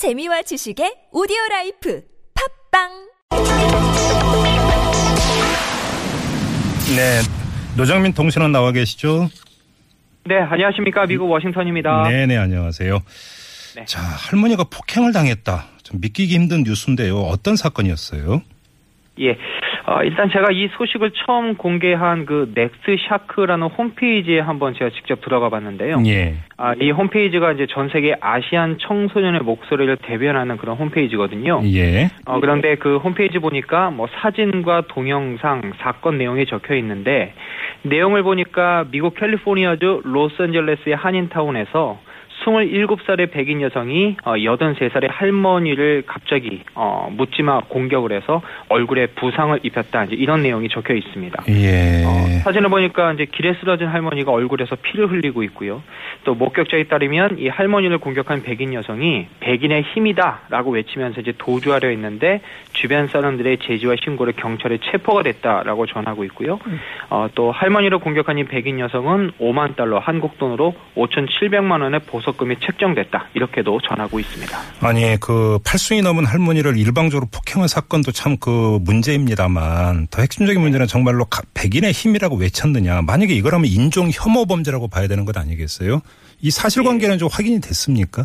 재미와 지식의 오디오 라이프 팟빵 네. 노정민 통신원 나와 계시죠? 네, 안녕하십니까. 미국 워싱턴입니다. 네 네, 안녕하세요. 네. 자, 할머니가 폭행을 당했다. 좀 믿기기 힘든 뉴스인데요. 어떤 사건이었어요? 예. 어, 일단 제가 이 소식을 처음 공개한 그 NextShark라는 홈페이지에 한번 제가 직접 들어가 봤는데요. 예. 아, 이 홈페이지가 이제 전 세계 아시안 청소년의 목소리를 대변하는 그런 홈페이지거든요. 예. 어, 그런데 그 홈페이지 보니까 뭐 사진과 동영상, 사건 내용이 적혀 있는데 내용을 보니까 미국 캘리포니아주 로스앤젤레스의 한인타운에서 27살의 백인 여성이 어, 83살의 할머니를 갑자기 어, 묻지마 공격을 해서 얼굴에 부상을 입혔다. 이제 이런 내용이 적혀 있습니다. 예. 어, 사진을 보니까 이제 길에 쓰러진 할머니가 얼굴에서 피를 흘리고 있고요. 또 목격자에 따르면 이 할머니를 공격한 백인 여성이 백인의 힘이다라고 외치면서 이제 도주하려 했는데 주변 사람들의 제지와 신고를 경찰에 체포가 됐다라고 전하고 있고요. 어, 또 할머니를 공격한 이 백인 여성은 5만 달러 한국 돈으로 5,700만 원의 보석 금이 책정됐다 이렇게도 전하고 있습니다. 아니, 그 팔순이 넘은 할머니를 일방적으로 폭행한 사건도 참 그 문제입니다만 더 핵심적인 문제는 정말로 가- 백인의 힘이라고 외쳤느냐. 만약에 이거라면 인종 혐오 범죄라고 봐야 되는 것 아니겠어요? 이 사실관계는 좀 확인이 됐습니까?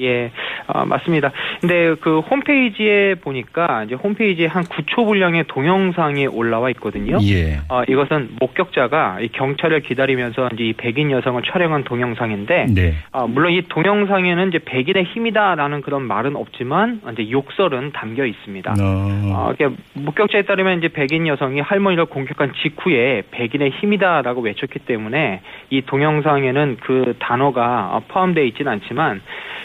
예, 어, 맞습니다. 근데 그 홈페이지에 보니까 이제 홈페이지에 한 9초 분량의 동영상이 올라와 있거든요. 예. 어, 이것은 목격자가 이 경찰을 기다리면서 이제 이 백인 여성을 촬영한 동영상인데, 네. 어, 물론 이 동영상에는 이제 백인의 힘이다라는 그런 말은 없지만 이제 욕설은 담겨 있습니다. 어. 어, 목격자에 따르면 이제 백인 여성이 할머니를 공격한 직후에 백인의 힘이다라고 외쳤기 때문에 이 동영상에는 그 단어가 어, 포함되어 있지는 않지만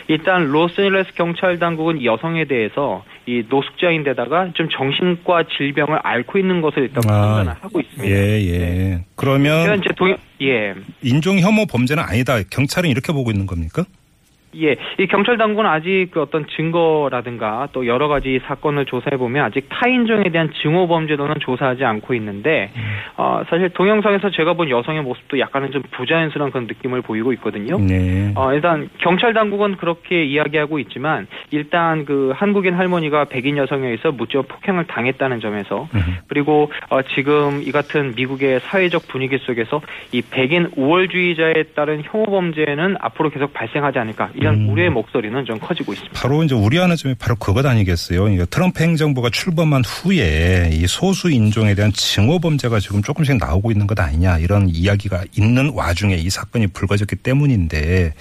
일단 로스앤젤레스 경찰 당국은 이 여성에 대해서 이 노숙자인데다가 좀 정신과 질병을 앓고 있는 것을 일단 아, 판단을 하고 있습니다. 예, 예. 그러면 그래서 이제 동 예. 인종 혐오 범죄는 아니다. 경찰은 이렇게 보고 있는 겁니까? 예, 이 경찰 당국은 아직 그 어떤 증거라든가 또 여러 가지 사건을 조사해 보면 아직 타인종에 대한 증오 범죄로는 조사하지 않고 있는데 어 사실 동영상에서 제가 본 여성의 모습도 약간은 좀 부자연스러운 그런 느낌을 보이고 있거든요. 네. 어 일단 경찰 당국은 그렇게 이야기하고 있지만 일단 그 한국인 할머니가 백인 여성에 의해서 무지와 폭행을 당했다는 점에서 음흠. 그리고 어, 지금 이 같은 미국의 사회적 분위기 속에서 이 백인 우월주의자에 따른 혐오 범죄는 앞으로 계속 발생하지 않을까 이런 음. 우려의 목소리는 좀 커지고 있습니다. 바로 이제 우려하는 점이 바로 그것 아니겠어요. 그러니까 트럼프 행정부가 출범한 후에 이 소수 인종에 대한 증오 범죄가 지금 조금씩 나오고 있는 것 아니냐 이런 이야기가 있는 와중에 이 사건이 불거졌기 때문인데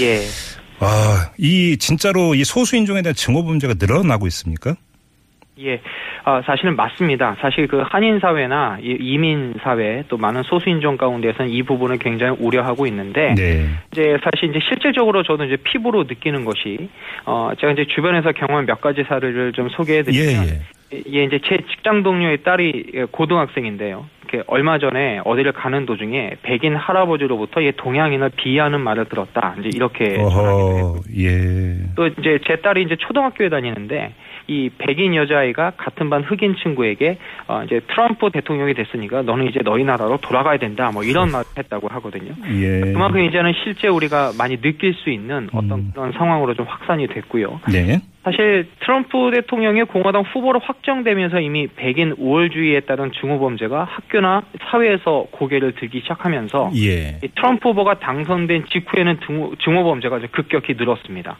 예. 아, 이 진짜로 이 소수 인종에 대한 증오 범죄가 늘어나고 있습니까? 예, 어, 사실은 맞습니다. 사실 그 한인 사회나 이- 이민 사회 또 많은 소수 인종 가운데서는 이 부분을 굉장히 우려하고 있는데 네. 이제 사실 이제 실질적으로 저도 이제 피부로 느끼는 것이 어 제가 이제 주변에서 경험한 몇 가지 사례를 좀 소개해 예, 드리면 예. 예, 이제 제 직장 동료의 딸이 고등학생인데요. 이렇게 얼마 전에 어디를 가는 도중에 백인 할아버지로부터 이 동양인을 비하하는 말을 들었다. 이제 이렇게 어허, 예. 또 이제 제 딸이 이제 초등학교에 다니는데 이 백인 여자아이가 같은 반 흑인 친구에게 어 이제 트럼프 대통령이 됐으니까 너는 이제 너희 나라로 돌아가야 된다 뭐 이런 말을 했다고 하거든요. 예. 그만큼 이제는 실제 우리가 많이 느낄 수 있는 어떤 음. 그런 상황으로 좀 확산이 됐고요. 네. 사실 트럼프 대통령이 공화당 후보로 확정되면서 이미 백인 우월주의에 따른 증오 범죄가 학교 나 사회에서 고개를 들기 시작하면서 예. 이 트럼프 후보가 당선된 직후에는 증오, 증오 범죄가 급격히 늘었습니다.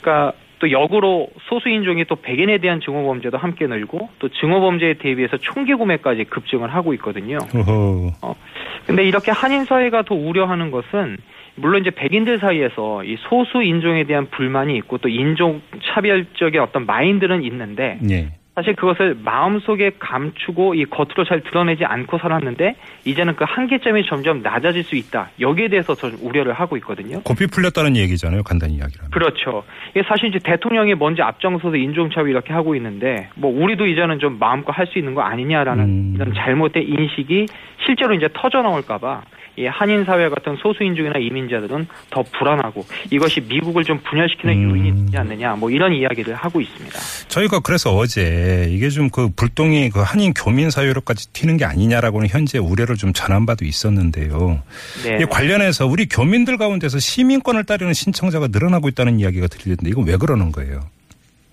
그러니까 또 역으로 소수 인종이 또 백인에 대한 증오 범죄도 함께 늘고 또 증오 범죄에 대비해서 총기 구매까지 급증을 하고 있거든요. 어허. 근데 이렇게 한인 사회가 더 우려하는 것은 물론 이제 백인들 사이에서 이 소수 인종에 대한 불만이 있고 또 인종 차별적인 어떤 마인드는 있는데 예. 사실 그것을 마음속에 감추고 이 겉으로 잘 드러내지 않고 살았는데 이제는 그 한계점이 점점 낮아질 수 있다. 여기에 대해서 저는 우려를 하고 있거든요. 고삐 풀렸다는 얘기잖아요. 간단히 이야기하면. 그렇죠. 이게 사실 이제 대통령이 먼저 앞장서서 인종차별 이렇게 하고 있는데 뭐 우리도 이제는 좀 마음껏 할 수 있는 거 아니냐라는 음. 이런 잘못된 인식이 실제로 이제 터져 나올까 봐 이 한인 사회 같은 소수인종이나 이민자들은 더 불안하고 이것이 미국을 좀 분열시키는 음. 요인이 되지 않느냐 뭐 이런 이야기를 하고 있습니다. 저희가 그래서 어제 이게 좀 그 불똥이 그 한인 교민 사회로까지 튀는 게 아니냐라고는 현재 우려를 좀 전한 바도 있었는데요. 네. 이 관련해서 우리 교민들 가운데서 시민권을 따르는 신청자가 늘어나고 있다는 이야기가 들리는데 이건 왜 그러는 거예요?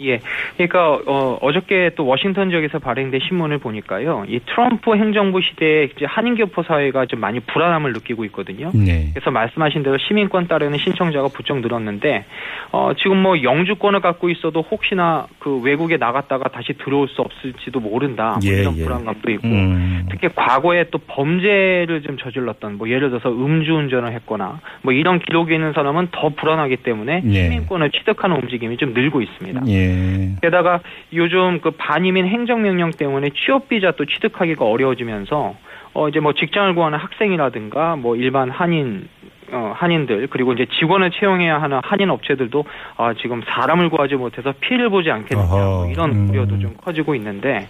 예. 그러니까 어, 어저께 또 워싱턴 지역에서 발행된 신문을 보니까요. 이 트럼프 행정부 시대에 이제 한인 교포 사회가 좀 많이 불안함을 느끼고 있거든요. 네. 그래서 말씀하신 대로 시민권 따르는 신청자가 부쩍 늘었는데 어, 지금 뭐 영주권을 갖고 있어도 혹시나 그 외국에 나갔다가 다시 들어올 수 없을지도 모른다. 뭐 예, 이런 예. 불안감도 있고 음. 특히 과거에 또 범죄를 좀 저질렀던 뭐 예를 들어서 음주운전을 했거나 뭐 이런 기록이 있는 사람은 더 불안하기 때문에 예. 시민권을 취득하는 움직임이 좀 늘고 있습니다. 예. 게다가 요즘 그 반이민 행정명령 때문에 취업 비자 또 취득하기가 어려워지면서 어 이제 뭐 직장을 구하는 학생이라든가 뭐 일반 한인 어 한인들 그리고 이제 직원을 채용해야 하는 한인 업체들도 아 지금 사람을 구하지 못해서 피해를 보지 않겠느냐 뭐 이런 음. 우려도 좀 커지고 있는데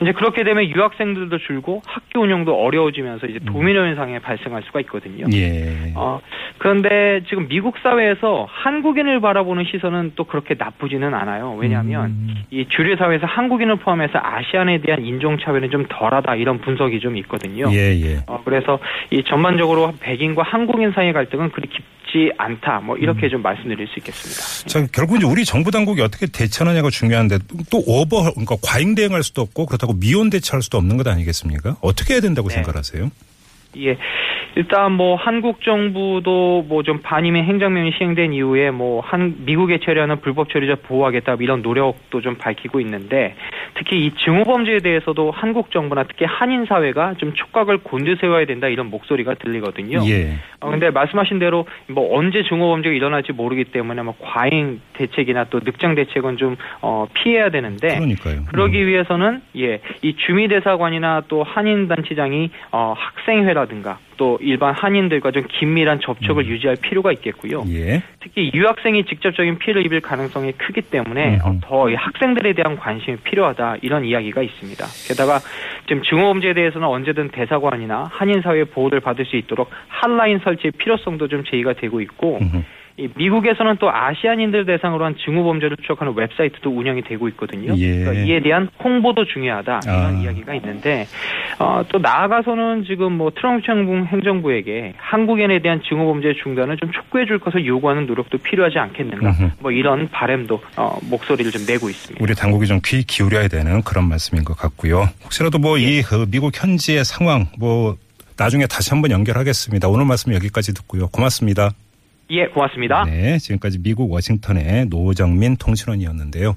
이제 그렇게 되면 유학생들도 줄고 학교 운영도 어려워지면서 이제 도미노 현상이 발생할 수가 있거든요. 예. 어, 그런데 지금 미국 사회에서 한국인을 바라보는 시선은 또 그렇게 나쁘지는 않아요. 왜냐하면 음. 이 주류 사회에서 한국인을 포함해서 아시안에 대한 인종 차별은 좀 덜하다 이런 분석이 좀 있거든요. 예, 예. 어, 그래서 이 전반적으로 백인과 한국인 사이의 갈등은 그리 깊지 않다. 뭐 이렇게 음. 좀 말씀드릴 수 있겠습니다. 자, 결국 이제 우리 정부 당국이 어떻게 대처하느냐가 중요한데 또 오버, 그러니까 과잉 대응할 수도 없고 그렇다고 미온 대처할 수도 없는 것 아니겠습니까? 어떻게 해야 된다고 네. 생각하세요? 예. 일단 뭐 한국 정부도 뭐 좀 반이민 행정명이 시행된 이후에 뭐 한 미국의 처리하는 불법 처리자 보호하겠다 이런 노력도 좀 밝히고 있는데 특히 이 증오 범죄에 대해서도 한국 정부나 특히 한인 사회가 좀 촉각을 곤두세워야 된다 이런 목소리가 들리거든요. 예. 어, 근데 말씀하신 대로 뭐 언제 증오 범죄가 일어날지 모르기 때문에 뭐 과잉 대책이나 또 늑장 대책은 좀 어, 피해야 되는데 그러니까요. 그러기 위해서는 예, 이 주미대사관이나 또 한인 단체장이 어, 학생회라든가 또 일반 한인들과 좀 긴밀한 접촉을 음. 유지할 필요가 있겠고요. 예. 특히 유학생이 직접적인 피해를 입을 가능성이 크기 때문에 어, 음흠. 더이 학생들에 대한 관심이 필요하다 이런 이야기가 있습니다. 게다가 지금 증오범죄에 대해서는 언제든 대사관이나 한인 사회의 보호를 받을 수 있도록 핫라인 설치의 필요성도 좀 제의가 되고 있고. 이 미국에서는 또 아시안인들 대상으로 한 증오 범죄를 추적하는 웹사이트도 운영이 되고 있거든요. 예. 그러니까 이에 대한 홍보도 중요하다 이런 아. 이야기가 있는데 어, 또 나아가서는 지금 뭐 트럼프 행정- 행정부에게 한국인에 대한 증오 범죄 중단을 좀 촉구해 줄 것을 요구하는 노력도 필요하지 않겠는가 음흠. 뭐 이런 바램도 어, 목소리를 좀 내고 있습니다. 우리 당국이 좀 귀 기울여야 되는 그런 말씀인 것 같고요. 혹시라도 뭐이 미국 현지의 상황 뭐 나중에 다시 한번 연결하겠습니다. 오늘 말씀 여기까지 듣고요. 고맙습니다. 예, 고맙습니다. 네, 지금까지 미국 워싱턴의 노정민 통신원이었는데요.